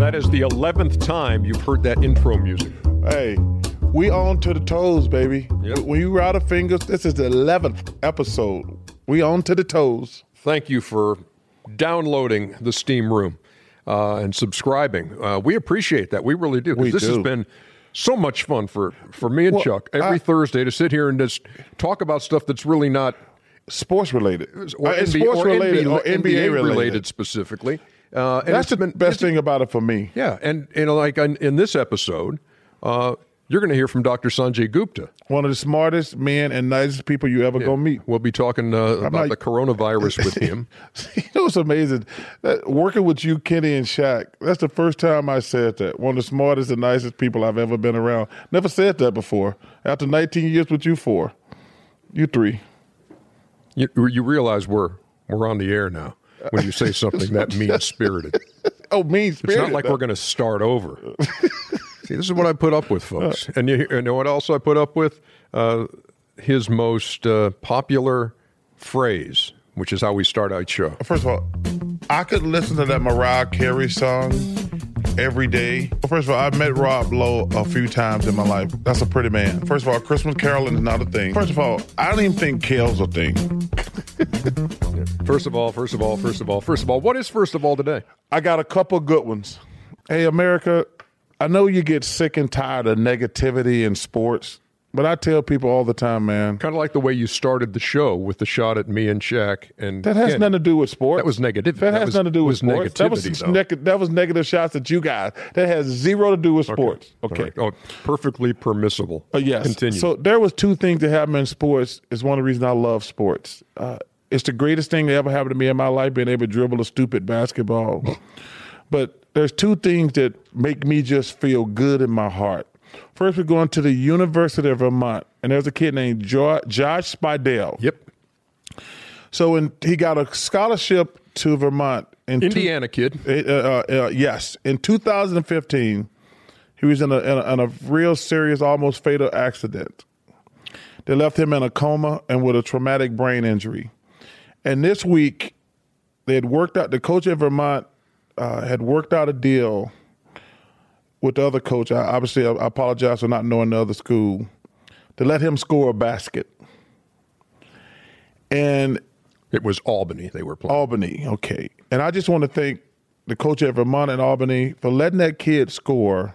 That is the 11th time you've heard that intro music. Hey, we on to the toes, baby. Yep. When you out of fingers, this is the 11th episode. We on to the toes. Thank you for downloading the Steam Room uh, and subscribing. Uh, we appreciate that. We really do. We this has been so much fun for, for me and Well, Chuck every I- Thursday to sit here and just talk about stuff that's really not Sports related. or Uh, it's NBA sports or related NBA, or NBA related. related specifically. Uh, and That's the best thing about it for me. Yeah, and know, like in, in this episode, uh, you're going to hear from Dr. Sanjay Gupta. One of the smartest men and nicest people you ever gonna meet. We'll be talking uh, about not- the coronavirus with him. it was amazing? That working with you, Kenny and Shaq, that's the first time I said that. One of the smartest and nicest people I've ever been around. Never said that before. After 19 years with you four. You three. You, you realize we're we're on the air now when you say something that mean spirited. Oh, mean It's not like we're going to start over. See, this is what I put up with, folks. And you, you know what else I put up with? Uh, his most uh, popular phrase, which is how we start our show. First of all, I could listen to that Mariah Carey song every day. First of all, I've met Rob Lowe a few times in my life. That's a pretty man. First of all, Christmas caroling is not a thing. First of all, I don't even think kale's a thing. First of all, first of all, first of all, first of all, what is first of all today? I got a couple good ones. Hey, America, I know you get sick and tired of negativity in sports, but I tell people all the time, man, Kind of like the way you started the show with the shot at me and Shaq. And that has nothing to do with sports. That was negative. That, That has was- nothing to do with sports. That was, neg- that was negative shots at you guys. That has zero to do with sports. Okay. All right. Oh, perfectly permissible. Uh, yes. Continue. So there was two things that happened in sports. Is one of the reasons I love sports. Uh, it's the greatest thing that ever happened to me in my life, being able to dribble a stupid basketball. but there's two things that make me just feel good in my heart. First, we're going to the University of Vermont, and there's a kid named jo- Josh Speidel. yep. So when he got a scholarship to Vermont in two- Indiana kid. uh, uh, uh, yes, in 2015, he was in a, in a in a real serious, almost fatal accident. They left him in a coma and with a traumatic brain injury. And this week, they had worked out. The coach at Vermont uh, had worked out a deal with the other coach. I, obviously, I, I apologize for not knowing the other school to let him score a basket. And It was Albany they were playing. Albany, okay. And I just want to thank the coach at Vermont and Albany for letting that kid score.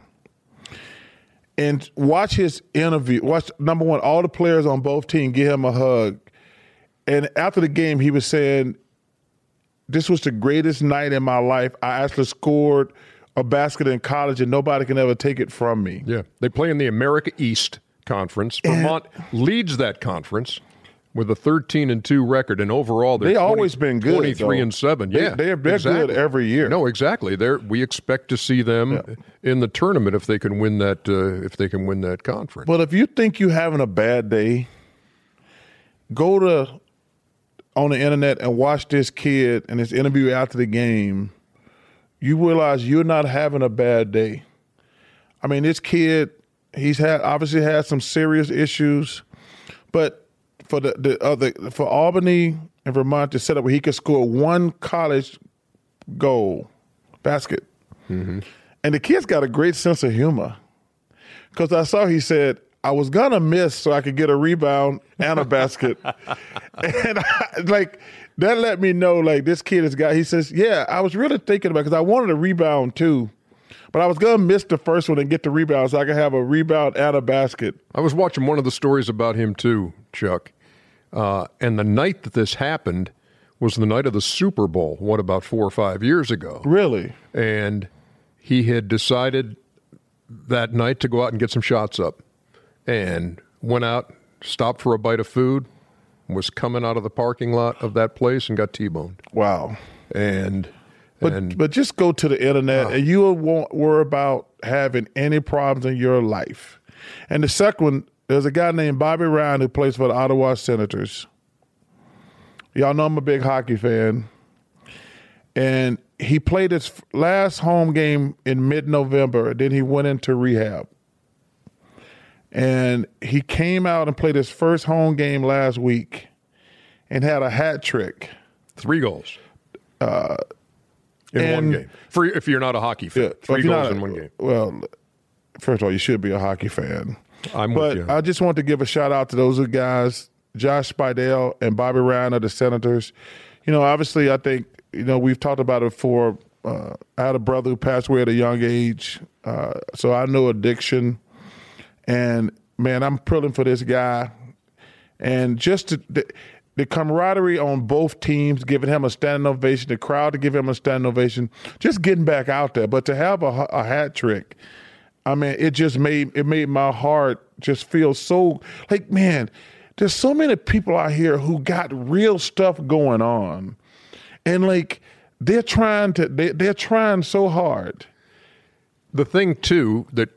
And watch his interview. Watch number one, all the players on both teams give him a hug. And after the game, he was saying, "This was the greatest night in my life. I actually scored a basket in college, and nobody can ever take it from me." Yeah. They play in the America East Conference. Vermont leads that conference with a 13 and 2 record and overall they're They 20 always been good, 23 though. and 7. They- Yeah. they're- they're good every year. No, exactly. They're we expect to see them in the tournament if they can win that uh, if they can win that conference. But if you think you're having a bad day, go to on the internet and watch this kid and his interview after the game. You realize you're not having a bad day. I mean, this kid, he's had obviously had some serious issues, but for the, the other for Albany and Vermont to set up where he could score one college goal basket, mm-hmm. and the kid's got a great sense of humor because I saw he said I was gonna miss so I could get a rebound and a basket, and I, like that let me know like this kid has got. He says, "Yeah, I was really thinking about because I wanted a rebound too, but I was gonna miss the first one and get the rebound so I could have a rebound and a basket." I was watching one of the stories about him too, Chuck. Uh, and the night that this happened was the night of the Super Bowl, what, about four or five years ago? Really? And he had decided that night to go out and get some shots up and went out, stopped for a bite of food, was coming out of the parking lot of that place and got T-boned. Wow. And But and but just go to the internet and you won't worry about having any problems in your life. And the second one, there's a guy named Bobby Ryan who plays for the Ottawa Senators. Y'all know I'm a big hockey fan. And he played his last home game in mid November, then he went into rehab. And he came out and played his first home game last week and had a hat trick. three goals. Uh, in one game. For if you're not a hockey fan, Yeah, three goals in one game. Well, first of all, you should be a hockey fan. I'm But with you. I just want to give a shout out to those guys, Josh Speidel and Bobby Ryan of the Senators. You know, obviously, I think you know we've talked about it before. Uh, I had a brother who passed away at a young age, uh, so I know addiction. And man, I'm pulling for this guy, and just to, the, the camaraderie on both teams, giving him a standing ovation, the crowd to give him a standing ovation, just getting back out there. But to have a, a hat trick, I mean, it just made it made my heart just feel so like man. There's so many people out here who got real stuff going on, and like they're trying to they, they're trying so hard. the thing too that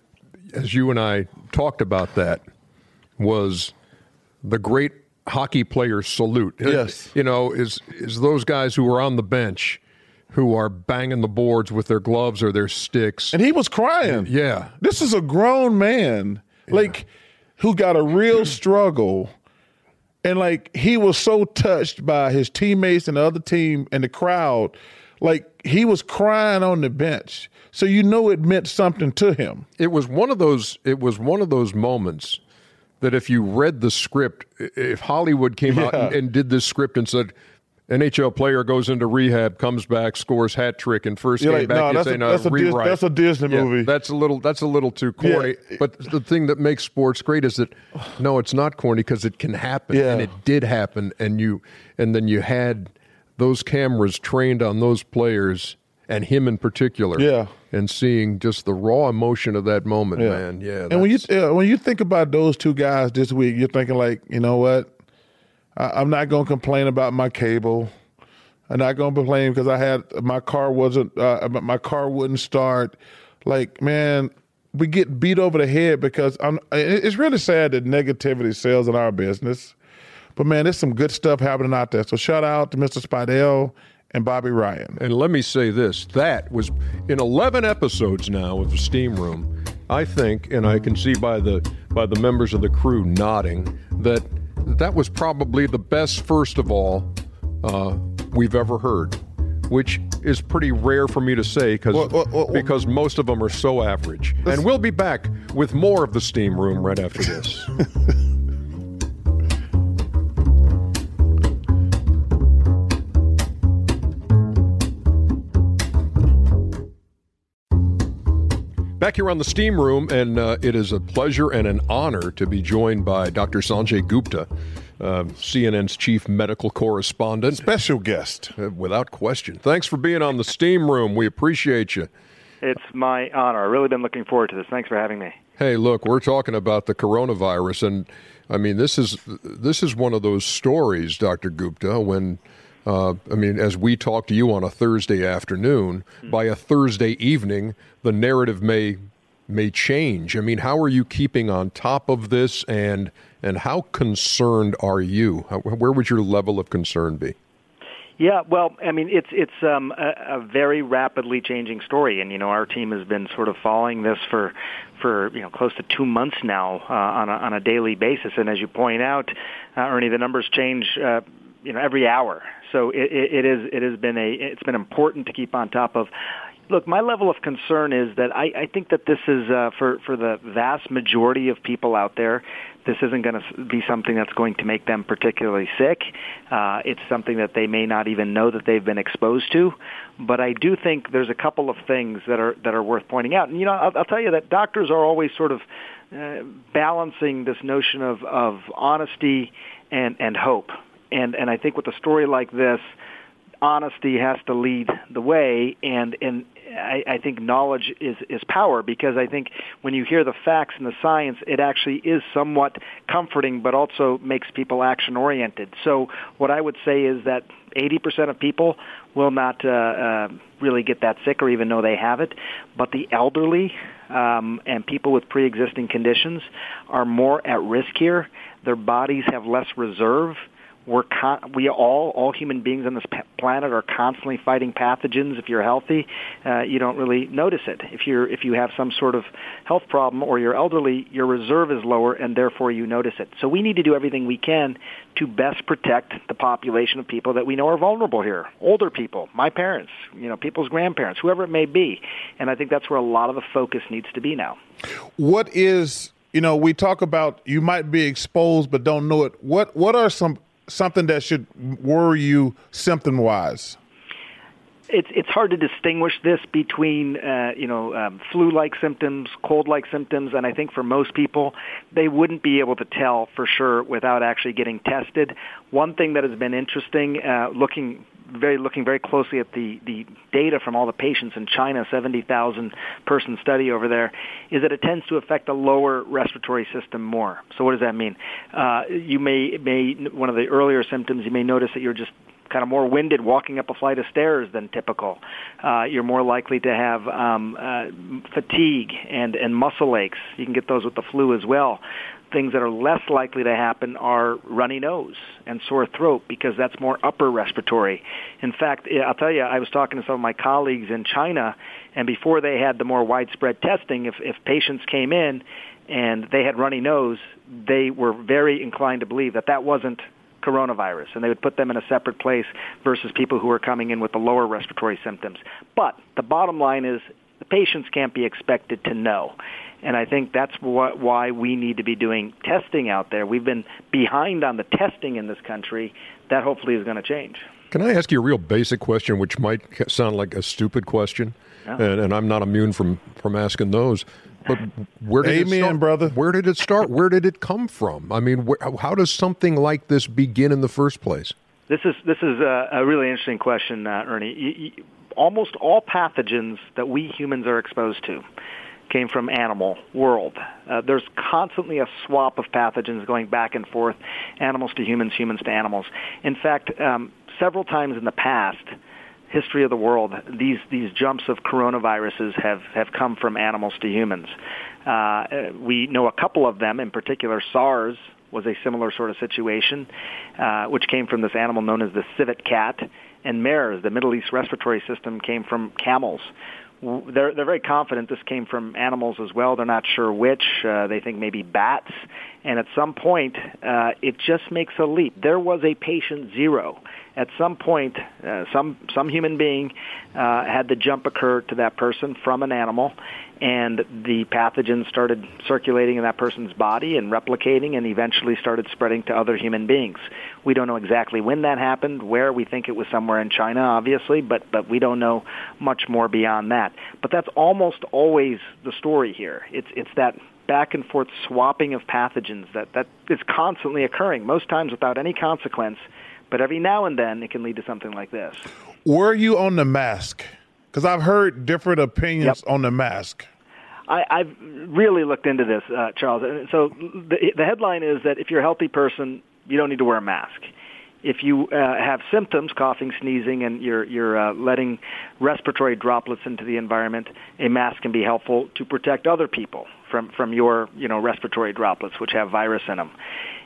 as you and I talked about that was the great hockey player salute. Yes. You know, is is those guys who are on the bench who are banging the boards with their gloves or their sticks. And he was crying. Yeah. This is a grown man, like, who got a real struggle. And, like, he was so touched by his teammates and the other team and the crowd. Like, he was crying on the bench. So you know it meant something to him. it was one of those it was one of those moments that if you read the script if hollywood came out and, and did this script and said nhl player goes into rehab comes back scores hat trick and 1st You're game like, back no, you that's say a- no that's a Dis- that's a Disney Yeah, movie. that's a little that's a little too corny Yeah. but the thing that makes sports great is that no it's not corny because it can happen Yeah. and it did happen and you and then you had those cameras trained on those players and him in particular Yeah. And seeing just the raw emotion of that moment, man. Yeah. and when you uh, when you think about those two guys this week, you're thinking like, you know what? I, I'm not going to complain about my cable. I'm not going to complain because I had my car wasn't uh, my car wouldn't start. Like, man, we get beat over the head because I'm. It's really sad that negativity sells in our business. But man, there's some good stuff happening out there. So shout out to Mr. Speidel and Bobby Ryan. and let me say this: that was in 11 episodes now of the Steam Room. I think, and I can see by the by the members of the crew nodding that that was probably the best. First of all, uh, we've ever heard, which is pretty rare for me to say because Well, well, well, because most of them are so average. And we'll be back with more of the Steam Room right after this. Back here on the Steam Room, and uh, it is a pleasure and an honor to be joined by Dr. Sanjay Gupta, uh, CNN's chief medical correspondent, Special guest. uh, without question. Thanks for being on the Steam Room. We appreciate you. It's my honor. I've really been looking forward to this. Thanks for having me. Hey, look, we're talking about the coronavirus, and I mean this is this is one of those stories, Dr. Gupta. When uh, I mean, as we talk to you on a Thursday afternoon, by a Thursday evening, the narrative may may change. I mean, how are you keeping on top of this, and and how concerned are you? How, where would your level of concern be? Yeah, well, I mean, it's it's um, a, a very rapidly changing story, and you know, our team has been sort of following this for for you know close to two months now uh, on a, on a daily basis. And as you point out, uh, Ernie, the numbers change. Uh, you know, every hour. So it, it, it is. It has been a. It's been important to keep on top of. Look, my level of concern is that I, I think that this is uh, for for the vast majority of people out there. This isn't going to be something that's going to make them particularly sick. Uh, it's something that they may not even know that they've been exposed to. But I do think there's a couple of things that are that are worth pointing out. And you know, I'll, I'll tell you that doctors are always sort of uh, balancing this notion of of honesty and and hope. And and I think with a story like this, honesty has to lead the way and and I, I think knowledge is, is power because I think when you hear the facts and the science, it actually is somewhat comforting, but also makes people action oriented. So what I would say is that 80% of people will not uh, uh, really get that sick or even know they have it, but the elderly um, and people with pre-existing conditions are more at risk here. Their bodies have less reserve we're con- we all all human beings on this planet are constantly fighting pathogens. If you're healthy, uh, you don't really notice it. If you're if you have some sort of health problem or you're elderly, your reserve is lower and therefore you notice it. So we need to do everything we can to best protect the population of people that we know are vulnerable here. Older people, my parents, you know, people's grandparents, whoever it may be. And I think that's where a lot of the focus needs to be now. What is you know, we talk about you might be exposed but don't know it. What what are some something that should worry you symptom wise? It's it's hard to distinguish this between uh, you know um, flu-like symptoms, cold-like symptoms, and I think for most people they wouldn't be able to tell for sure without actually getting tested. One thing that has been interesting, uh, looking very looking very closely at the the data from all the patients in China, 70,000 person study over there, is that it tends to affect the lower respiratory system more. So what does that mean? Uh, you may may one of the earlier symptoms you may notice that you're just kind of more winded walking up a flight of stairs than typical. Uh, you're more likely to have um, uh, fatigue and and muscle aches. You can get those with the flu as well things that are less likely to happen are runny nose and sore throat because that's more upper respiratory. In fact, I'll tell you, I was talking to some of my colleagues in China, and before they had the more widespread testing, if, if patients came in and they had runny nose, they were very inclined to believe that that wasn't coronavirus, and they would put them in a separate place versus people who are coming in with the lower respiratory symptoms. But the bottom line is the patients can't be expected to know. And I think that's what, why we need to be doing testing out there. We've been behind on the testing in this country. That hopefully is going to change. Can I ask you a real basic question, which might sound like a stupid question, and, and, I'm not immune from, from asking those. But where did Amen, it start? brother. Where did it start? Where did it come from? I mean, where, how does something like this begin in the first place? This is this is a, a really interesting question, uh, Ernie. You, you, almost all pathogens that we humans are exposed to came from animal world. Uh, there's constantly a swap of pathogens going back and forth, animals to humans, humans to animals. In fact, um, several times in the past, history of the world, these these jumps of coronaviruses have have come from animals to humans. Uh, we know a couple of them, in particular, SARS was a similar sort of situation, uh, which came from this animal known as the civet cat, and MERS, the Middle East respiratory system, came from camels they're they're very confident this came from animals as well. They're not sure which. Uh, they think maybe bats. And at some point, uh, it just makes a leap. There was a patient zero. At some point, uh, some some human being uh, had the jump occur to that person from an animal, and the pathogen started circulating in that person's body and replicating and eventually started spreading to other human beings. We don't know exactly when that happened, where we think it was somewhere in China obviously, but but we don't know much more beyond that. But that's almost always the story here. It's it's that back and forth swapping of pathogens that that is constantly occurring, most times without any consequence, but every now and then it can lead to something like this. Were you on the mask? Because I've heard different opinions yep. on the mask. I, I've really looked into this, uh, Charles. So the, the headline is that if you're a healthy person, you don't need to wear a mask. If you uh, have symptoms, coughing, sneezing, and you're, you're uh, letting respiratory droplets into the environment, a mask can be helpful to protect other people from, from your you know, respiratory droplets, which have virus in them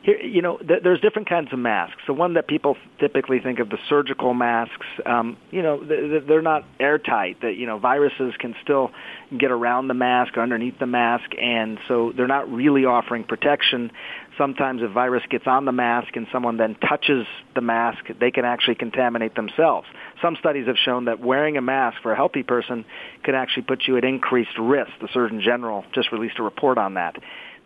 here, you know, th- there's different kinds of masks. The one that people typically think of the surgical masks, um, you know, th- they're not airtight. That you know, viruses can still get around the mask or underneath the mask, and so they're not really offering protection. Sometimes, a virus gets on the mask and someone then touches the mask, they can actually contaminate themselves. Some studies have shown that wearing a mask for a healthy person can actually put you at increased risk. The Surgeon General just released a report on that.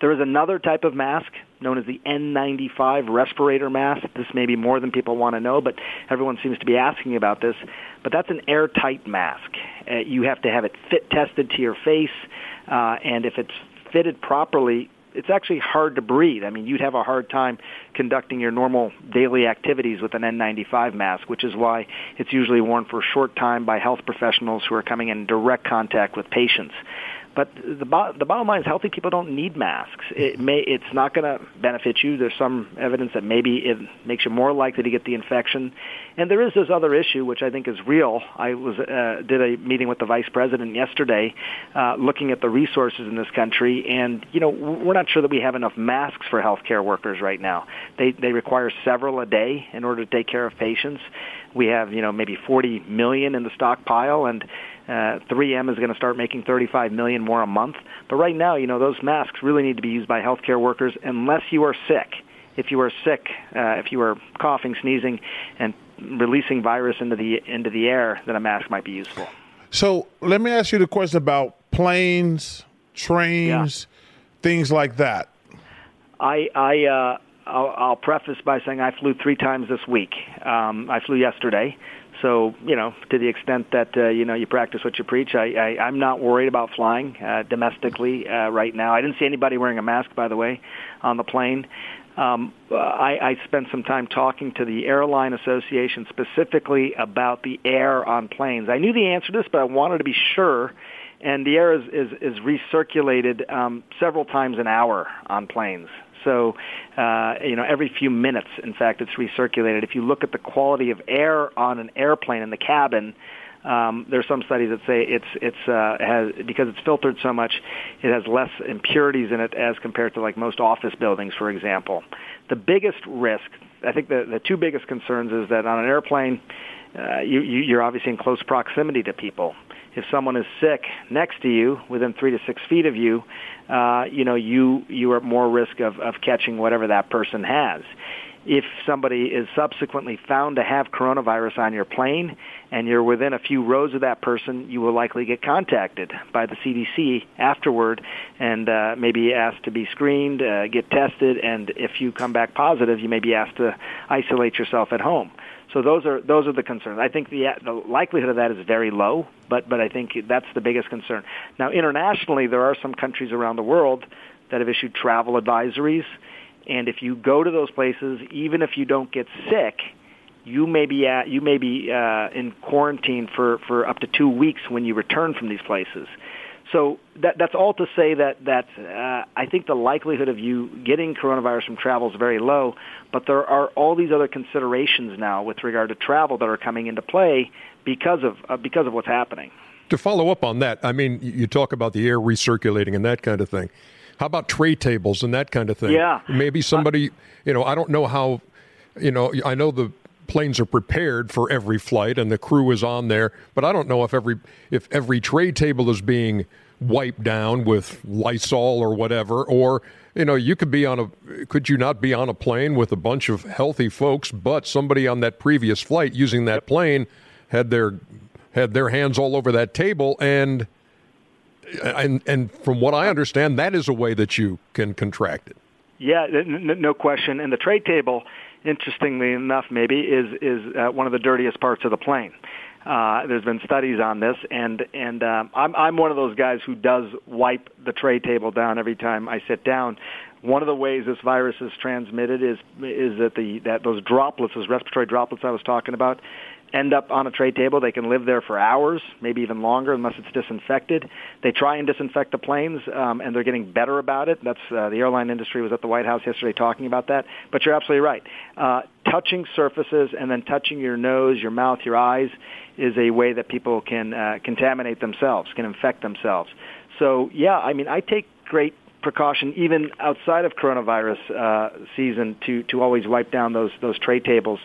There is another type of mask known as the N95 respirator mask. This may be more than people want to know, but everyone seems to be asking about this. But that's an airtight mask. Uh, you have to have it fit tested to your face, uh, and if it's fitted properly, it's actually hard to breathe. I mean, you'd have a hard time conducting your normal daily activities with an N95 mask, which is why it's usually worn for a short time by health professionals who are coming in direct contact with patients. But the, bo- the bottom line is healthy people don't need masks. It may, it's not going to benefit you. There's some evidence that maybe it makes you more likely to get the infection. And there is this other issue, which I think is real. I was uh, did a meeting with the vice president yesterday, uh, looking at the resources in this country, and you know we're not sure that we have enough masks for healthcare workers right now. They they require several a day in order to take care of patients. We have you know maybe 40 million in the stockpile, and uh, 3M is going to start making 35 million more a month. But right now, you know, those masks really need to be used by healthcare workers unless you are sick. If you are sick, uh, if you are coughing, sneezing, and releasing virus into the into the air, then a mask might be useful. So let me ask you the question about planes, trains, yeah. things like that. I I uh, I'll, I'll preface by saying I flew three times this week. Um, I flew yesterday. So you know, to the extent that uh, you know you practice what you preach, I, I I'm not worried about flying uh, domestically uh, right now. I didn't see anybody wearing a mask, by the way, on the plane. Um, I, I spent some time talking to the airline association specifically about the air on planes. I knew the answer to this, but I wanted to be sure. And the air is is, is recirculated um, several times an hour on planes. So, uh, you know, every few minutes, in fact, it's recirculated. If you look at the quality of air on an airplane in the cabin, um, there's some studies that say it's it's uh, has because it's filtered so much, it has less impurities in it as compared to like most office buildings, for example. The biggest risk, I think, the the two biggest concerns is that on an airplane, uh, you, you you're obviously in close proximity to people if someone is sick next to you, within three to six feet of you, uh, you know, you you are at more risk of, of catching whatever that person has. If somebody is subsequently found to have coronavirus on your plane and you're within a few rows of that person, you will likely get contacted by the CDC afterward and uh, maybe asked to be screened, uh, get tested, and if you come back positive, you may be asked to isolate yourself at home. So those are those are the concerns. I think the the likelihood of that is very low, but but I think that's the biggest concern. Now internationally, there are some countries around the world that have issued travel advisories, and if you go to those places, even if you don't get sick, you may be at, you may be uh, in quarantine for for up to two weeks when you return from these places. So that, that's all to say that that uh, I think the likelihood of you getting coronavirus from travel is very low, but there are all these other considerations now with regard to travel that are coming into play because of uh, because of what's happening. To follow up on that, I mean, you talk about the air recirculating and that kind of thing. How about tray tables and that kind of thing? Yeah, maybe somebody, you know, I don't know how, you know, I know the planes are prepared for every flight and the crew is on there, but I don't know if every if every tray table is being wiped down with Lysol or whatever, or you know, you could be on a could you not be on a plane with a bunch of healthy folks, but somebody on that previous flight using that plane had their had their hands all over that table and and and from what I understand, that is a way that you can contract it. Yeah, no question. And the tray table interestingly enough, maybe is is uh, one of the dirtiest parts of the plane. Uh, there's been studies on this, and and um, I'm I'm one of those guys who does wipe the tray table down every time I sit down. One of the ways this virus is transmitted is is that the that those droplets, those respiratory droplets I was talking about, end up on a tray table. They can live there for hours, maybe even longer, unless it's disinfected. They try and disinfect the planes, um, and they're getting better about it. That's uh, the airline industry was at the White House yesterday talking about that. But you're absolutely right. Uh, touching surfaces and then touching your nose, your mouth, your eyes is a way that people can uh, contaminate themselves, can infect themselves. So yeah, I mean, I take great precaution even outside of coronavirus uh, season to to always wipe down those those tray tables.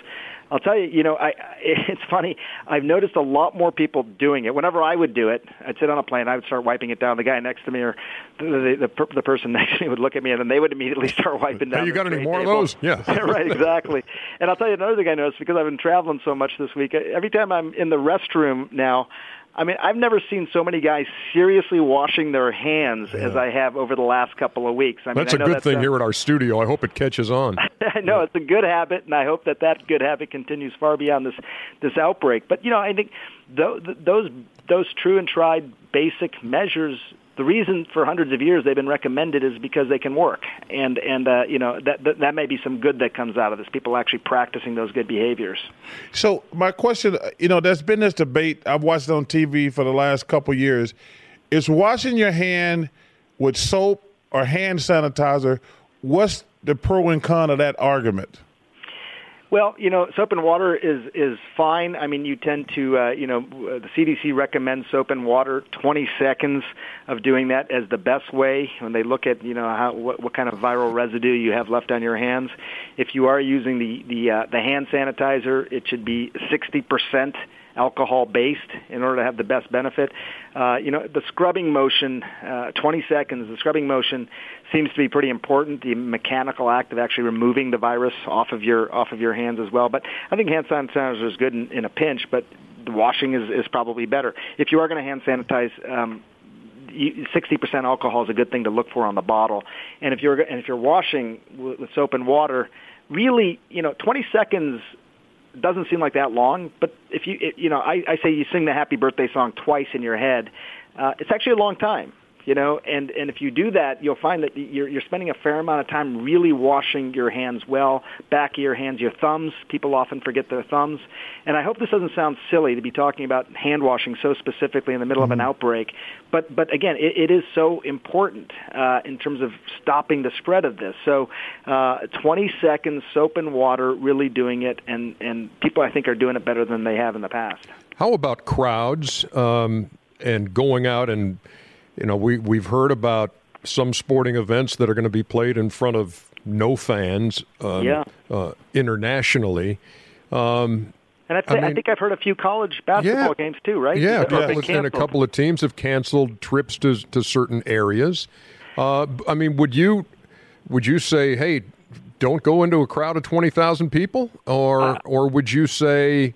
I'll tell you, you know, I, it's funny. I've noticed a lot more people doing it. Whenever I would do it, I'd sit on a plane, I would start wiping it down. The guy next to me or the the, the, the person next to me would look at me, and then they would immediately start wiping down. Hey, you got any more table. of those? Yeah, right, exactly. And I'll tell you another thing I noticed because I've been traveling so much this week. Every time I'm in the restroom now, I mean, I've never seen so many guys seriously washing their hands yeah. as I have over the last couple of weeks. I mean, that's a good that's thing a, here at our studio. I hope it catches on. I know it's a good habit, and I hope that that good habit continues far beyond this this outbreak. But you know, I think those those those true and tried basic measures the reason for hundreds of years they've been recommended is because they can work, and and uh, you know that, that that may be some good that comes out of this. People actually practicing those good behaviors. So my question, you know, there's been this debate I've watched on TV for the last couple years. Is washing your hand with soap or hand sanitizer? What's the pro and con of that argument? Well, you know, soap and water is is fine. I mean, you tend to, uh, you know, the CDC recommends soap and water. Twenty seconds of doing that as the best way when they look at, you know, how what, what kind of viral residue you have left on your hands. If you are using the the uh, the hand sanitizer, it should be sixty percent alcohol based in order to have the best benefit. Uh, you know, the scrubbing motion, uh, 20 seconds, the scrubbing motion seems to be pretty important. The mechanical act of actually removing the virus off of your off of your hands as well. But I think hand sanitizer is good in, in a pinch, but the washing is, is probably better. If you are going to hand sanitize, um, 60% alcohol is a good thing to look for on the bottle. And if you're and if you're washing with soap and water, really, you know, 20 seconds doesn't seem like that long, but if you it, you know, I, I say you sing the happy birthday song twice in your head, uh, it's actually a long time you know and and if you do that you'll find that you're you're spending a fair amount of time really washing your hands well back of your hands your thumbs people often forget their thumbs and i hope this doesn't sound silly to be talking about hand washing so specifically in the middle mm-hmm. of an mm-hmm. outbreak but but again it, it is so important uh, in terms of stopping the spread of this so uh, 20 seconds soap and water really doing it and and people i think are doing it better than they have in the past how about crowds um, and going out and you know, we we've heard about some sporting events that are going to be played in front of no fans um, yeah. uh, internationally. Um, and I, mean, I, think I've heard a few college basketball yeah, games too, right? Yeah, couple and a couple of teams have canceled trips to to certain areas. Uh, I mean, would you would you say, hey, don't go into a crowd of twenty thousand people, or uh, or would you say,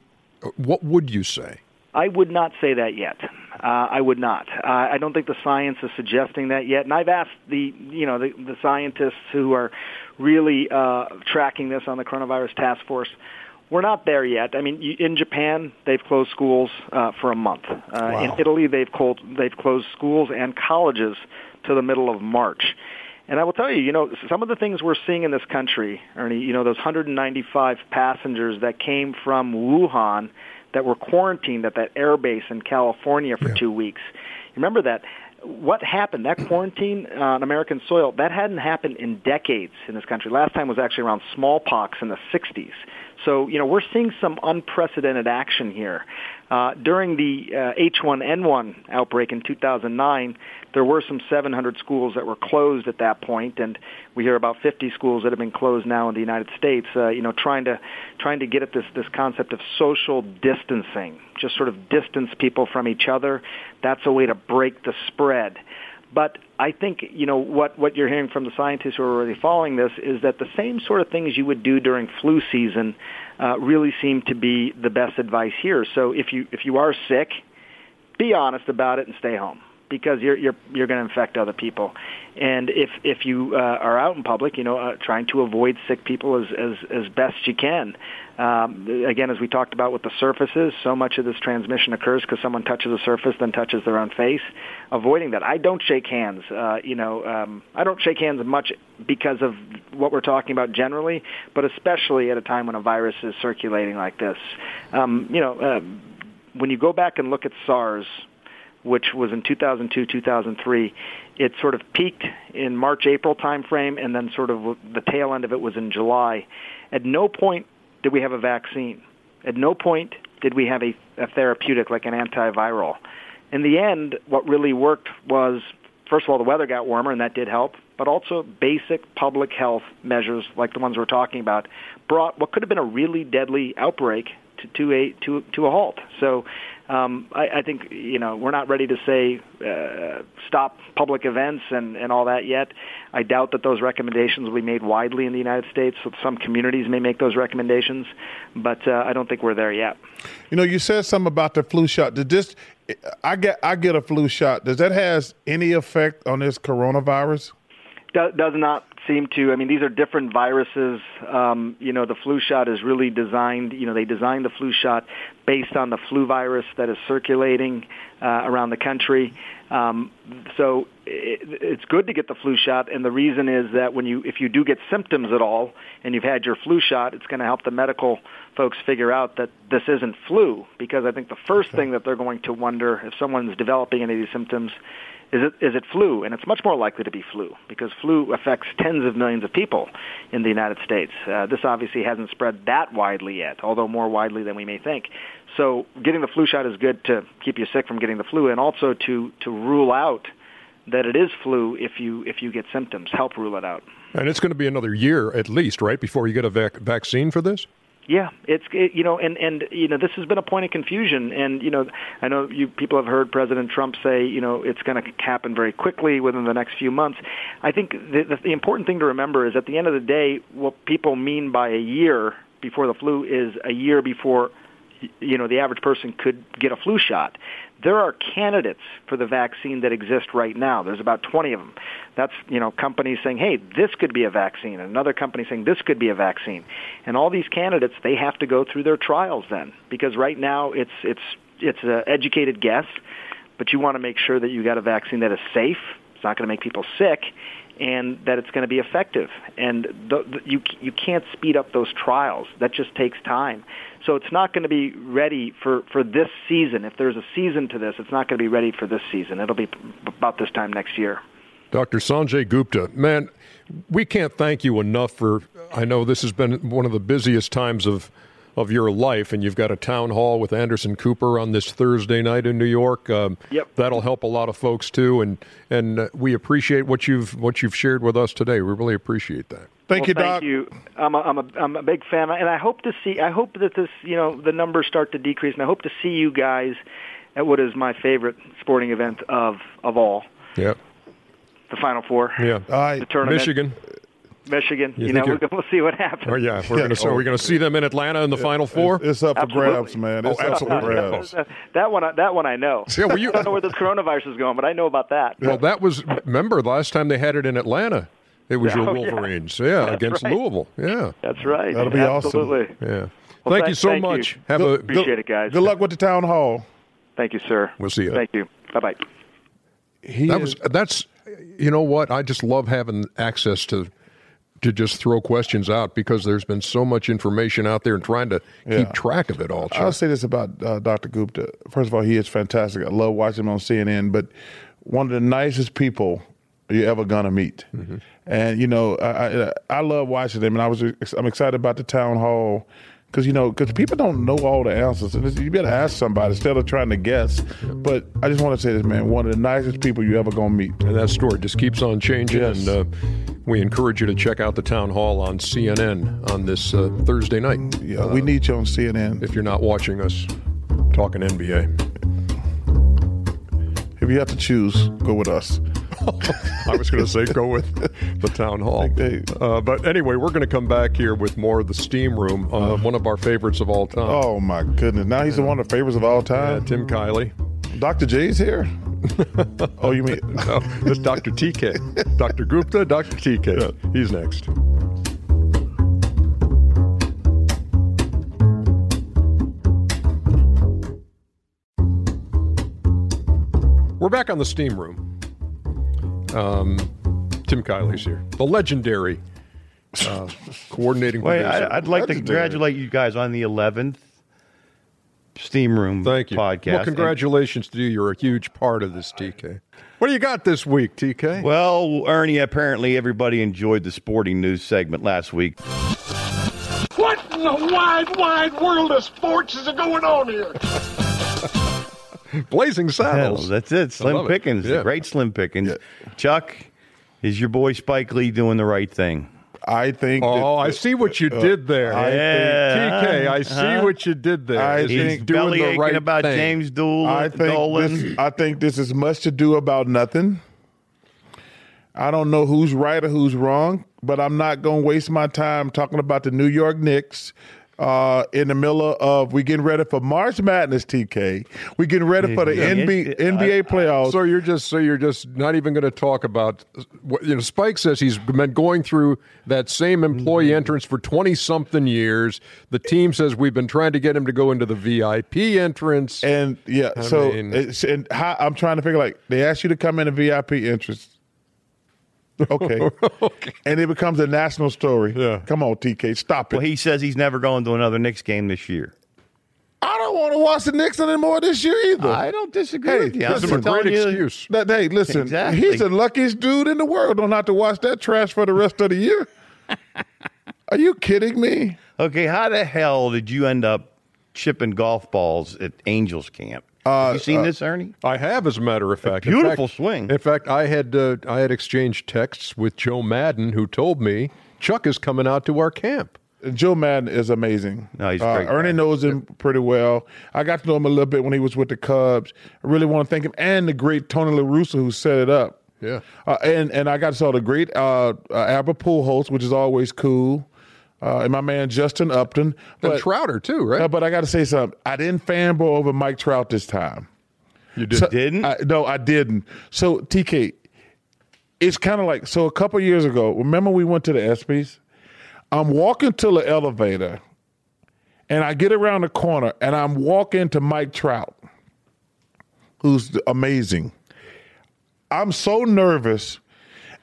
what would you say? I would not say that yet. Uh, I would not. Uh, I don't think the science is suggesting that yet. And I've asked the, you know, the, the scientists who are really uh, tracking this on the coronavirus task force. We're not there yet. I mean, in Japan, they've closed schools uh, for a month. Uh, wow. In Italy, they've closed they've closed schools and colleges to the middle of March. And I will tell you, you know, some of the things we're seeing in this country, Ernie, you know, those 195 passengers that came from Wuhan that were quarantined at that air base in California for yeah. two weeks. Remember that what happened, that quarantine on American soil, that hadn't happened in decades in this country. Last time was actually around smallpox in the 60s. So, you know, we're seeing some unprecedented action here. Uh, during the uh, H1N1 outbreak in 2009, there were some 700 schools that were closed at that point, and we hear about 50 schools that have been closed now in the United States. Uh, you know, trying to trying to get at this this concept of social distancing, just sort of distance people from each other. That's a way to break the spread. But I think you know what what you're hearing from the scientists who are already following this is that the same sort of things you would do during flu season uh, really seem to be the best advice here. So if you if you are sick, be honest about it and stay home because you're you're you're going to infect other people. And if if you uh, are out in public, you know, uh, trying to avoid sick people as as as best you can. Um, again, as we talked about with the surfaces, so much of this transmission occurs because someone touches a surface, then touches their own face. Avoiding that, I don't shake hands. Uh, you know, um, I don't shake hands much because of what we're talking about generally, but especially at a time when a virus is circulating like this. Um, you know, uh, when you go back and look at SARS which was in 2002, 2003. It sort of peaked in March, April timeframe, and then sort of the tail end of it was in July. At no point did we have a vaccine. At no point did we have a, a therapeutic like an antiviral. In the end, what really worked was, first of all, the weather got warmer, and that did help, but also basic public health measures like the ones we're talking about brought what could have been a really deadly outbreak to, to a to to a halt. So um, I, I think you know we're not ready to say uh, stop public events and, and all that yet. I doubt that those recommendations will be made widely in the United States. Some communities may make those recommendations, but uh, I don't think we're there yet. You know, you said something about the flu shot. Did this? I get I get a flu shot. Does that has any effect on this coronavirus? Do, does not seem to. I mean, these are different viruses. Um, you know, the flu shot is really designed. You know, they designed the flu shot based on the flu virus that is circulating uh, around the country. Um, so it, it's good to get the flu shot, and the reason is that when you, if you do get symptoms at all, and you've had your flu shot, it's going to help the medical folks figure out that this isn't flu. Because I think the first thing that they're going to wonder if someone's developing any of these symptoms is it is it flu? And it's much more likely to be flu because flu affects tens of millions of people in the United States. Uh, this obviously hasn't spread that widely yet, although more widely than we may think. So getting the flu shot is good to keep you sick from getting the flu, and also to to rule out that it is flu if you if you get symptoms. Help rule it out. And it's going to be another year at least, right, before you get a vac- vaccine for this. Yeah, it's it, you know, and and you know, this has been a point of confusion, and you know, I know you people have heard President Trump say, you know, it's going to happen very quickly within the next few months. I think the, the, the important thing to remember is at the end of the day, what people mean by a year before the flu is a year before you know the average person could get a flu shot. There are candidates for the vaccine that exist right now. There's about 20 of them. That's you know companies saying, "Hey, this could be a vaccine." And another company saying, "This could be a vaccine." And all these candidates, they have to go through their trials then, because right now it's it's it's an educated guess, but you want to make sure that you got a vaccine that is safe. It's not going to make people sick, and that it's going to be effective. And you you can't speed up those trials. That just takes time. So it's not going to be ready for for this season. If there's a season to this, it's not going to be ready for this season. It'll be about this time next year. Dr. Sanjay Gupta, man, we can't thank you enough for. I know this has been one of the busiest times of of your life, and you've got a town hall with Anderson Cooper on this Thursday night in New York. Um, yep, that'll help a lot of folks too, and and uh, we appreciate what you've what you've shared with us today. We really appreciate that. Thank well, you, thank Doc. you. I'm a, I'm a I'm a big fan, and I hope to see. I hope that this you know the numbers start to decrease, and I hope to see you guys at what is my favorite sporting event of of all. Yeah. The Final Four. Yeah. Uh, the tournament. Michigan. Michigan. You, you know, we'll, we'll, see what happens. Oh yeah, we're yeah. going to. Are we going to see them in Atlanta in the Final Four? It's, it's up absolutely. for grabs, man. It's oh, absolutely. Grabs. that uh, one, uh, that one, I know. Yeah, well, you, I don't know where this coronavirus is going, but I know about that. Well, that was. Remember, the last time they had it in Atlanta, it was oh, your Wolverines. Yeah, yeah against right. Louisville. Yeah, that's right. That'll be absolutely. awesome. Yeah. Well, thank, thank you so thank much. You. Have good, a appreciate good, it, guys. Good luck with the town hall. Thank you, sir. We'll see you. Thank you. Bye bye. He that is, was that's you know what I just love having access to to just throw questions out because there's been so much information out there and trying to Yeah. keep track of it all. Chuck. I'll say this about uh, Dr. Gupta. First of all, he is fantastic. I love watching him on CNN, but one of the nicest people you're ever gonna meet. And you know, I, I I love watching him, and I was I'm excited about the town hall because you know because people don't know all the answers, and it's- you better ask somebody instead of trying to guess. But I just want to say this, man, one of the nicest people you ever gonna meet. and that story just keeps on changing. Yes. And uh, we encourage you to check out the town hall on CNN on this uh, Thursday night. Yeah, we need you on CNN. If you're not watching us talking NBA, If you have to choose, go with us. I was going to say go with the town hall. Uh, but anyway, we're going to come back here with more of the steam room, uh, one of our favorites of all time. Oh my goodness! Now he's the one of the favorites of all time. Tim Kiely. Dr. J's here. oh, you mean? No, this Dr. TK. Dr. Gupta, Dr. TK. He's next. We're back on the steam room. Um, Tim Kiely's here. The legendary uh, coordinating Wait, producer. I, I'd like to congratulate you guys on the 11th Steam Room Thank you. podcast. Well, congratulations to you. You're a huge part of this, TK. What do you got this week, TK? Well, Ernie, apparently everybody enjoyed the sporting news segment last week. What in the wide, wide world of sports is going on here? Blazing Hell, Saddles. that's it. Slim love it. Pickens, Yeah. the great Slim Pickens. Chuck, is your boy Spike Lee doing the right thing? I think. Oh, that- I see what you did there. I Yeah. TK, I see Uh-huh. what you did there. I Is think- he's He's doing belly the aching right about thing. James Dool- I think Dolan. this. I think this is much to do about nothing. I don't know who's right or who's wrong, but I'm not going to waste my time talking about the New York Knicks uh, in the middle of we getting ready for March Madness. TK, we getting ready for the Yeah, NBA, it- NBA playoffs. So you're just so you're just not even going to talk about you know. Spike says he's been going through that same employee Mm-hmm. entrance for twenty something years. The team says we've been trying to get him to go into the VIP entrance. And yeah, I so mean- it's, and how, I'm trying to figure like they asked you to come in a VIP entrance. Okay. And it becomes a national story. Yeah. Come on, TK, stop it. Well, he says he's never going to another Knicks game this year. I don't want to watch the Knicks anymore this year either. I don't disagree Hey, with you. Him a great excuse. That, hey, listen, Exactly. he's the luckiest dude in the world. Don't have to watch that trash for the rest of the year. Are you kidding me? Okay, how the hell did you end up chipping golf balls at Angels camp? Uh, Have you seen this, Ernie? I have, as a matter of fact, In beautiful fact- swing. In fact, I had uh, I had exchanged texts with Joe Maddon, who told me Chuck is coming out to our camp. Joe Maddon is amazing. No, he's a uh, great Ernie guy. knows him pretty well. I got to know him a little bit when he was with the Cubs. I really want to thank him and the great Tony La Russa who set it up. Yeah. Uh, and and I got to saw the great uh, uh, Albert Pujols, which is always cool, uh, and my man Justin Upton. And Trouter too, right? uh, but I got to say something. I didn't fanboy over Mike Trout this time. you did. So- Didn't? I, no, I didn't. So TK, it's kind of like so. A couple years ago, remember we went to the ESPYS. I'm walking to the elevator, and I get around the corner, and I'm walking to Mike Trout, who's amazing. I'm so nervous.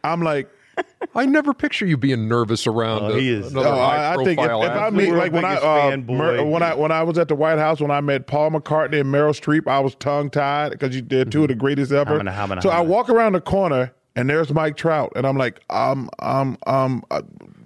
I'm like, I never picture you being nervous around. Oh, a- he is. another Oh, I, I think if, if I athlete. meet We're like when I uh. Mer- when I when I was at the White House when I met Paul McCartney and Meryl Streep, I was tongue tied because you did two of the greatest ever. Hamana, hamana, so I hamana. walk around the corner and there's Mike Trout, and I'm like, um, um, um, uh,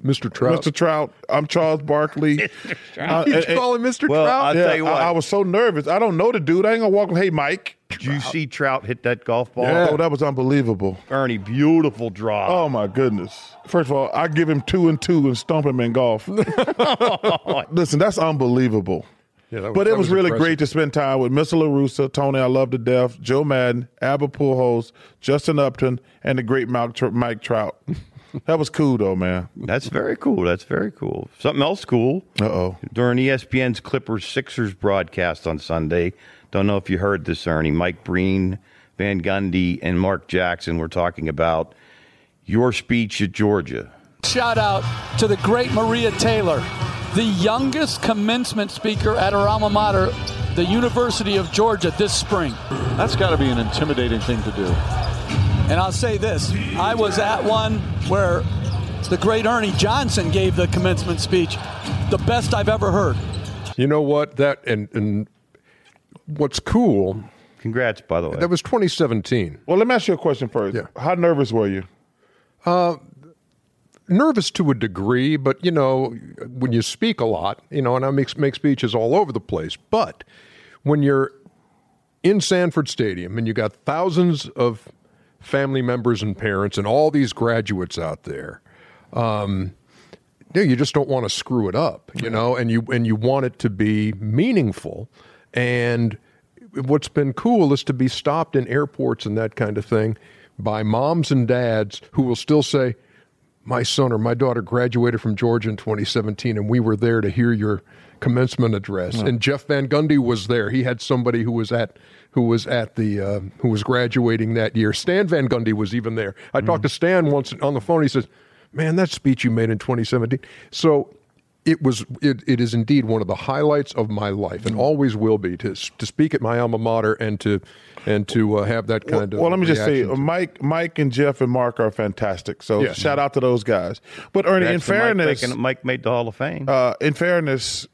Mr. Trout. Mr. Trout, I'm Charles Barkley. Uh, you and- and- call him Mr. Well, Trout? I'll yeah, tell you what. I, I was so nervous. I don't know the dude. I ain't gonna walk. Hey, Mike. Did you see Trout hit that golf ball? Yeah. Oh, that was unbelievable. Ernie, beautiful draw. Oh my goodness! First of all, I give him two and two and stomp him in golf. Listen, that's unbelievable. Yeah, that was- but it was, was really impressive. great to spend time with Mr. LaRussa, Tony, I love to death, Joe Maddon, Albert Pujols, Justin Upton, and the great Mike Trout. that was cool, though, man. That's very cool. That's very cool. Something else cool. Uh oh. During ESPN's Clippers Sixers broadcast on Sunday, don't know if you heard this, Ernie. Mike Breen, Van Gundy, and Mark Jackson were talking about your speech at Georgia. Shout out to the great Maria Taylor, the youngest commencement speaker at her alma mater, the University of Georgia, this spring. That's got to be an intimidating thing to do. And I'll say this I was at one where the great Ernie Johnson gave the commencement speech, the best I've ever heard. You know what? That and and what's cool? Congrats, by the way. That was 2017. Well, let me ask you a question first. Yeah. How nervous were you? Uh, Nervous to a degree, but you know, when you speak a lot, you know, and I make make speeches all over the place. But when you're in Sanford Stadium and you got thousands of family members and parents and all these graduates out there, um, yeah, you just don't want to screw it up, you know, and you and you want it to be meaningful. And what's been cool is to be stopped in airports and that kind of thing by moms and dads who will still say, "My son or my daughter graduated from Georgia in 2017, and we were there to hear your commencement address." And Jeff Van Gundy was there. He had somebody who was at who was at the uh, who was graduating that year. Stan Van Gundy was even there. I talked to Stan once on the phone. He says, "Man, that speech you made in 2017." So it was it, it is indeed one of the highlights of my life and always will be to to speak at my alma mater and to and to uh, have that kind well, of well, let me just say. Mike, Mike, and Jeff and Mark are fantastic. So Yeah. shout out to those guys. But Ernie, in Congrats to Mike fairness, making- Mike made the Hall of Fame. uh, in fairness,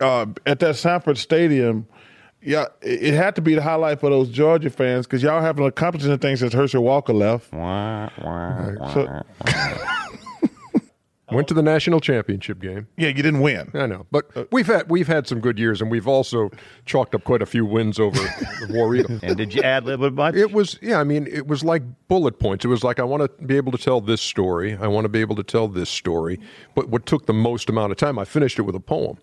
uh, at that Sanford Stadium, yeah, it, it had to be the highlight for those Georgia fans because y'all haven't accomplished anything since Herschel Walker left. Wah, wah, wah. So, went to the national championship game. yeah, you didn't win. I know, but we've had we've had some good years, and we've also chalked up quite a few wins over the War Eagle. and did you ad lib a bunch? It was, yeah. I mean, it was like bullet points. It was like I want to be able to tell this story. I want to be able to tell this story. But what took the most amount of time, I finished it with a poem,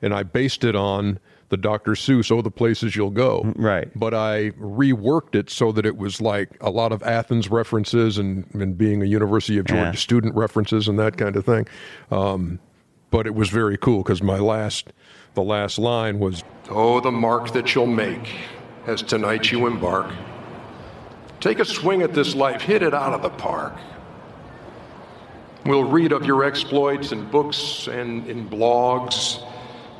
and I based it on the Dr. Seuss "Oh, the Places You'll Go." Right. But I reworked it so that it was like a lot of Athens references and, and being a University of Georgia Yeah. student references and that kind of thing. Um, but it was very cool because my last, the last line was, "Oh, the mark that you'll make as tonight you embark. Take a swing at this life, hit it out of the park. We'll read of your exploits in books and in blogs.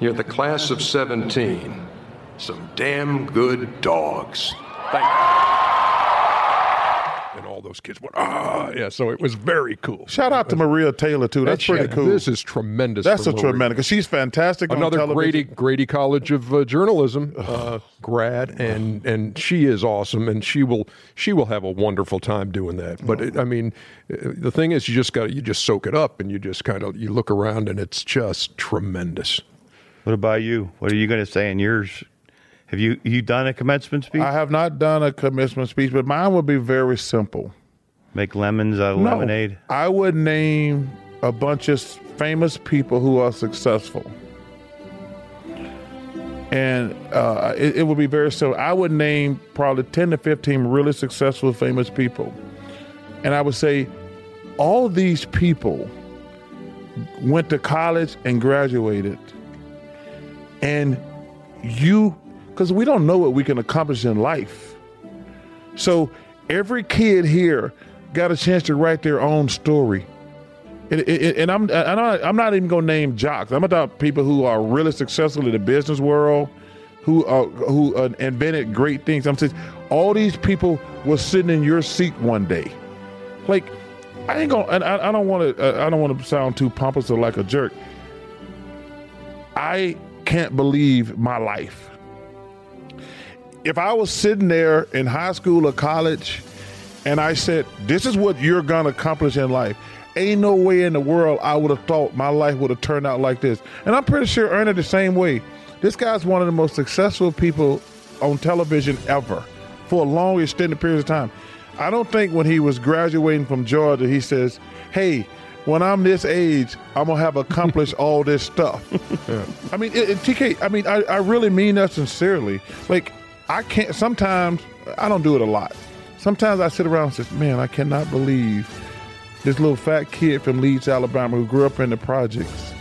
You're the class of 17. Some damn good dogs. Thank you. And all those kids went, ah, yeah. So it was very cool. Shout out to Maria Taylor too. That's And pretty cool. This is tremendous. That's for a Maria. tremendous because she's fantastic. Another television. Grady Grady College of uh, Journalism uh, grad, and and she is awesome, and she will she will have a wonderful time doing that. But it, I mean, uh, the thing is, you just got you just soak it up, and you just kind of you look around, and it's just tremendous. What about you? What are you going to say in yours? Have you you done a commencement speech? I have not done a commencement speech, but mine would be very simple. Make lemons out of No, lemonade. I would name a bunch of famous people who are successful. And uh, it, it would be very simple. I would name probably 10 to 15 really successful, famous people. And I would say, all these people went to college and graduated. And you, because we don't know what we can accomplish in life. So every kid here got a chance to write their own story. And, and- and I'm, I'm not, I'm not even going to name jocks. I'm about people who are really successful in the business world, who are, who uh, invented great things. I'm saying all these people were sitting in your seat one day. Like, I ain't gonna. And I, I don't want to. Uh, I don't want to sound too pompous or like a jerk. I can't believe my life. If I was sitting there in high school or college and I said, This is what you're going to accomplish in life, ain't no way in the world I would have thought my life would have turned out like this. And I'm pretty sure Ernie the same way. This guy's one of the most successful people on television ever for a long extended period of time. I don't think when he was graduating from Georgia, he says, Hey, when I'm this age, I'm gonna have accomplished all this stuff. I mean, it, it- TK. I mean, I, I really mean that sincerely. Like, I can't. Sometimes I don't do it a lot. Sometimes I sit around and say, "Man, I cannot believe this little fat kid from Leeds, Alabama, who grew up in the projects.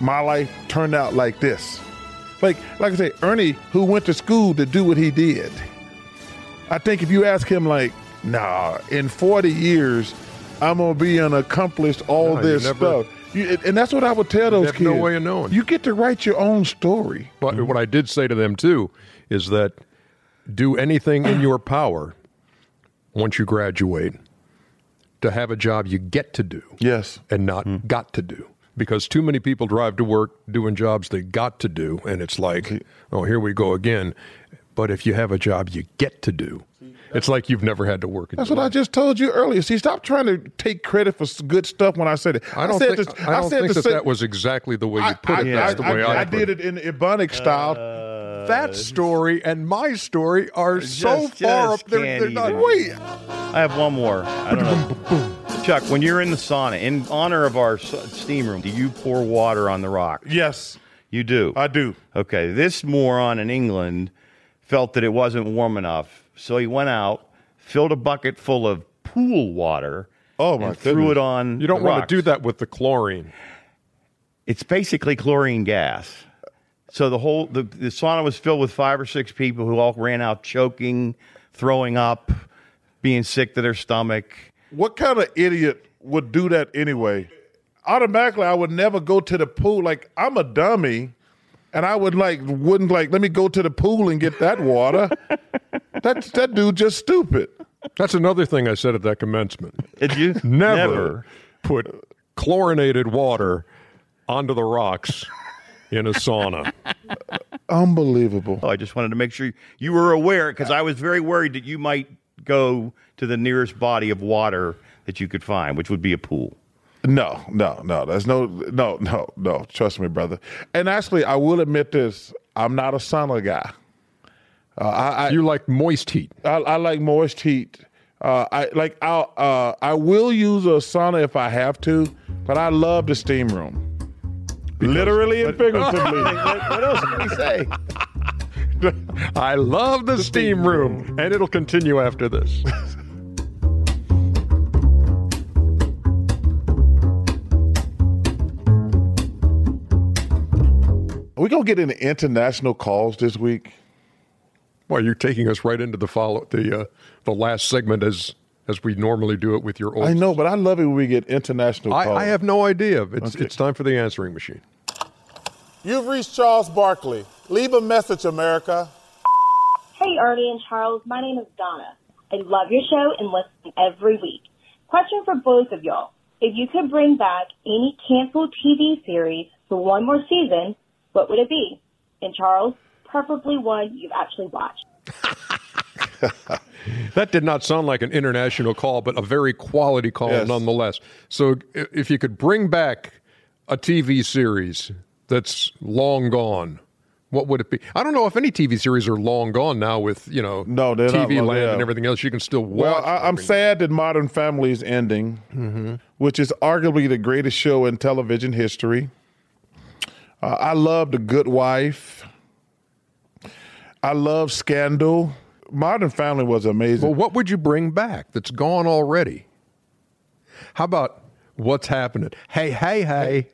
My life turned out like this." Like, like I say, Ernie, who went to school to do what he did. I think if you ask him, like, nah, in 40 years, I'm gonna be an accomplished all No, you this never- stuff. You, and that's what I would tell those kids. no way of knowing. You get to write your own story. But what I did say to them too is that do anything in your power once you graduate to have a job you get to do Yes. and not mm. got to do. Because too many people drive to work doing jobs they got to do, and it's like, oh, here we go again. But if you have a job you get to do, it's like you've never had to work. In That's your what I just told you earlier. See, stop trying to take credit for good stuff when I said it. I don't said think, this- I don't said think that say- that was exactly the way you I, put it. I- That's I- the way I, I, I put did it in Ebonic uh, style. That story and my story are so far just up. They're, can't they're not. Wait, I have one more. I don't know. Chuck, when you're in the sauna, in honor of our steam room, do you pour water on the rocks? yes, You do. I do. Okay, this moron in England felt that it wasn't warm enough, so he went out, filled a bucket full of pool water, Oh, my and threw it on. you don't the want to do that with the chlorine. It's basically chlorine gas. So the whole the, the sauna was filled with five or six people who all ran out choking, throwing up, being sick to their stomach. What kind of idiot would do that anyway? Automatically, I would never go to the pool. Like I'm a dummy, and I would like wouldn't like let me go to the pool and get that water. That's that dude just stupid. That's another thing I said at that commencement. Did you Never, put chlorinated water onto the rocks in a sauna. Unbelievable. Oh, I just wanted to make sure you were aware because I was very worried that you might go to the nearest body of water that you could find, which would be a pool. No, no, no. There's no, no, no, no. Trust me, brother. And actually, I will admit this: I'm not a sauna guy. Uh, I, I, You like moist heat. I, I like moist heat. Uh, I like I'll, uh, I will use a sauna if I have to, but I love the steam room. Literally and figuratively. what else can we say? I love the steam room, and it'll continue after this. we gonna get into international calls this week. Well, you're taking us right into the follow the uh, the last segment as as we normally do it with your old. I know, but I love it when we get international I, calls. I have no idea. It's Okay. it's time for the answering machine. You've reached Charles Barkley. Leave a message, America. Hey, Ernie and Charles. My name is Donna. I love your show and listen every week. Question for both of y'all. If you could bring back any canceled TV series for one more season, what would it be? And Charles, preferably one you've actually watched. That did not sound like an international call, but a very quality call Yes. nonetheless. So, if you could bring back a TV series that's long gone, what would it be? I don't know if any TV series are long gone now with you know No, they're not TV land yeah. and everything else. You can still watch. Well, I, I'm sad that Modern Family is ending, Mm-hmm. which is arguably the greatest show in television history. Uh, I love The Good Wife. I love Scandal. Modern Family was amazing. Well, what would you bring back that's gone already? How about what's happening? Hey, hey, hey!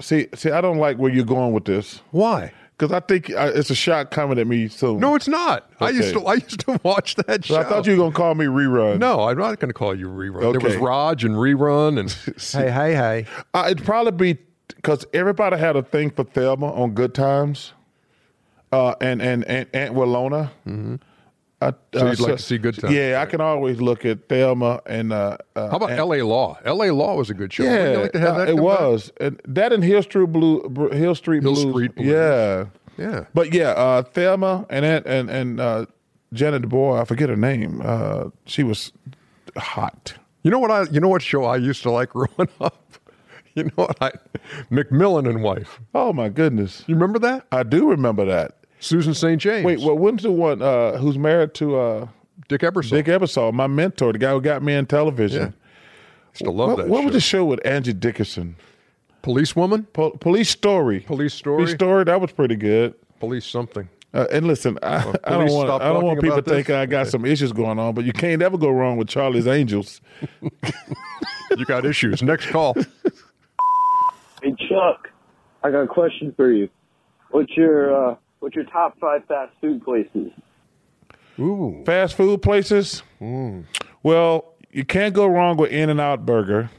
see, see, I don't like where you're going with this Why? because I think uh, it's a shot coming at me soon. No, it's not. I used to. I used to watch that So show. I thought you were gonna call me rerun. No, I'm not going to call you rerun. There was Raj and rerun and hey, hey, hey. Uh, it'd probably be because everybody had a thing for Thelma on Good Times, uh, and and and Aunt Willona. Mm-hmm. Uh, So you'd like to see Good Times, Yeah, I can always look at Thelma and. Uh, uh, How about and- L.A. Law? L.A. Law was a good show. Yeah, like to have uh, it come back? was and that and Hill Street Blue, Hill Street Hill Blues. Street Blues. Yeah, Yeah. but yeah, uh, Thelma and Aunt, and and uh, Janet Boy. I forget her name. Uh, she was hot. You know what I? You know what show I used to like growing up? You know what I? McMillan and Wife. Oh my goodness, You remember that? I do remember that. Susan St. James. Wait, well, when's the one uh, who's married to? Uh, Dick Ebersol. Dick Ebersol, my mentor, the guy who got me in television. Used to love what that. what show. was the show with Angie Dickinson? Policewoman? Po- Police Story. Police Story? Police Story. That was pretty good. Police something. Uh, and listen, I, I don't want I don't want people thinking I got some issues going on, but you can't ever go wrong with Charlie's Angels. You got issues. Next call. Hey Chuck, I got a question for you. What's your uh, what's your top five fast food places? Ooh. Fast food places. Well, you can't go wrong with In and Out Burger.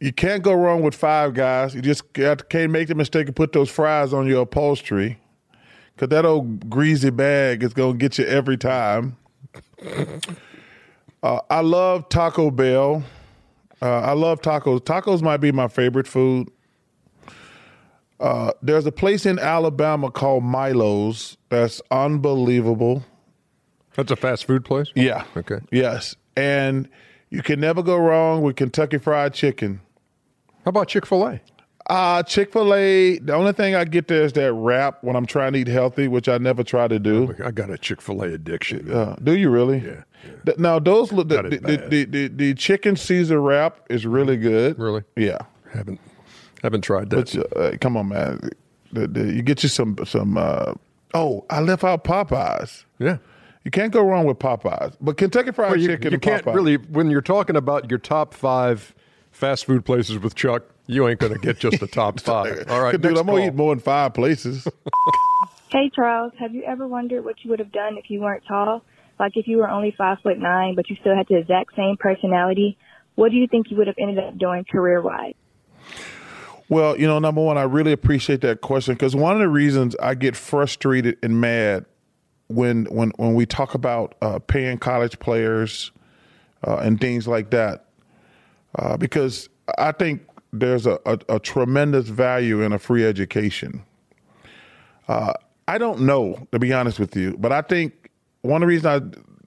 You can't go wrong with Five Guys. You just got- can't make the mistake of put those fries on your upholstery, because that old greasy bag is gonna get you every time. Uh, I love Taco Bell. Uh, I love tacos. Tacos might be my favorite food. Uh, there's a place in Alabama called Milo's that's unbelievable. That's a fast food place? Yeah. Okay. Yes. And you can never go wrong with Kentucky Fried Chicken. How about Chick fil A? Uh, Chick fil A, the only thing I get there is that wrap when I'm trying to eat healthy, which I never try to do. I got a Chick fil A addiction. Uh, do you really? Yeah, Th- Now, those look, the, the, the, the, the chicken Caesar wrap is really good. Really? Yeah. Haven't haven't tried that. But uh, come on, man. The, the, you get you some, some, uh, oh, I left out Popeyes. yeah. You can't go wrong with Popeyes. But Kentucky Fried Well, you, Chicken you and can't Popeyes. really when you're talking about your top five fast food places with Chuck. You ain't going to get just the top five. All right, Dude, next I'm going to call. eat more than five places. Hey, Charles, have you ever wondered what you would have done if you weren't tall? Like if you were only five foot nine, but you still had the exact same personality, what do you think you would have ended up doing career wise? Well, you know, number one, I really appreciate that question because one of the reasons I get frustrated and mad when when when we talk about uh, paying college players uh, and things like that, uh, because I think there's a, a, a tremendous value in a free education. Uh, I don't know, to be honest with you, but I think one of the reasons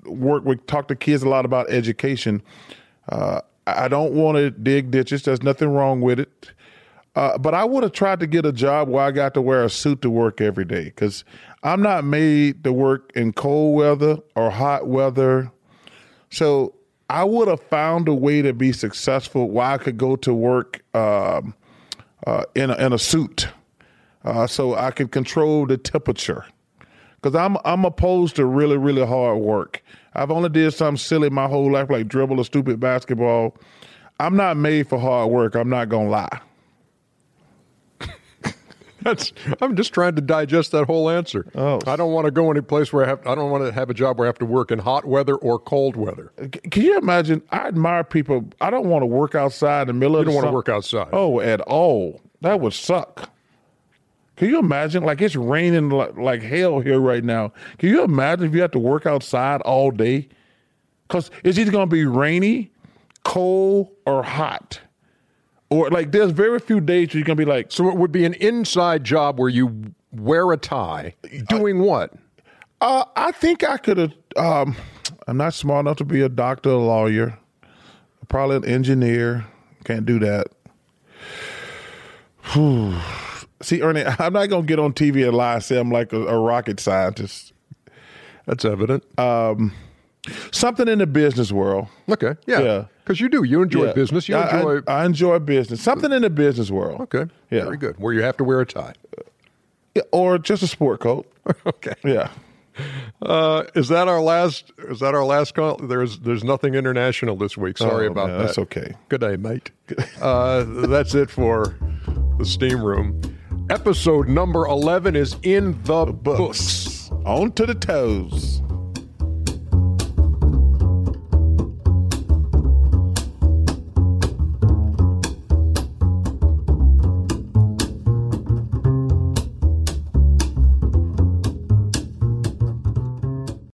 I work with talk to kids a lot about education. Uh, I don't want to dig ditches. There's nothing wrong with it. Uh, but I would have tried to get a job where I got to wear a suit to work every day because I'm not made to work in cold weather or hot weather. So I would have found a way to be successful where I could go to work um, uh, in, a, in a suit uh, so I could control the temperature. Because I'm, I'm opposed to really, really hard work. I've only did something silly my whole life, like dribble a stupid basketball. I'm not made for hard work. I'm not going to lie. That's. I'm just trying to digest that whole answer. Oh. I don't want to go any place where I have. I don't want to have a job where I have to work in hot weather or cold weather. Uh, can you imagine? I admire people. I don't want to work outside in the middle You don't want to work outside. Oh, at all. That would suck. Can you imagine? Like it's raining like, like hell here right now. Can you imagine if you have to work outside all day? Because it's either going to be rainy, cold, or hot. Or like there's very few days where you're going to be like. So it would be an inside job where you wear a tie, doing what? Uh, I think I could have. Um, I'm not smart enough to be a doctor, a lawyer, probably an engineer. Can't do that. Whew. See, Ernie, I'm not gonna get on TV and lie and say I'm like a, a rocket scientist. That's evident. Um, something in the business world. Okay, yeah, Yeah. because you do. You enjoy Yeah. business. You I- I- enjoy. I, enjoy business. Something in the business world. okay, Yeah. very good. Where you have to wear a tie. Yeah, or just a sport coat. okay. Yeah. Uh, is that our last? Is that our last call? There's there's nothing international this week. Sorry Oh, about man, that. that's okay. Good day, mate. Uh, that's it for the steam room. Episode number eleven is in the books. On to the toes.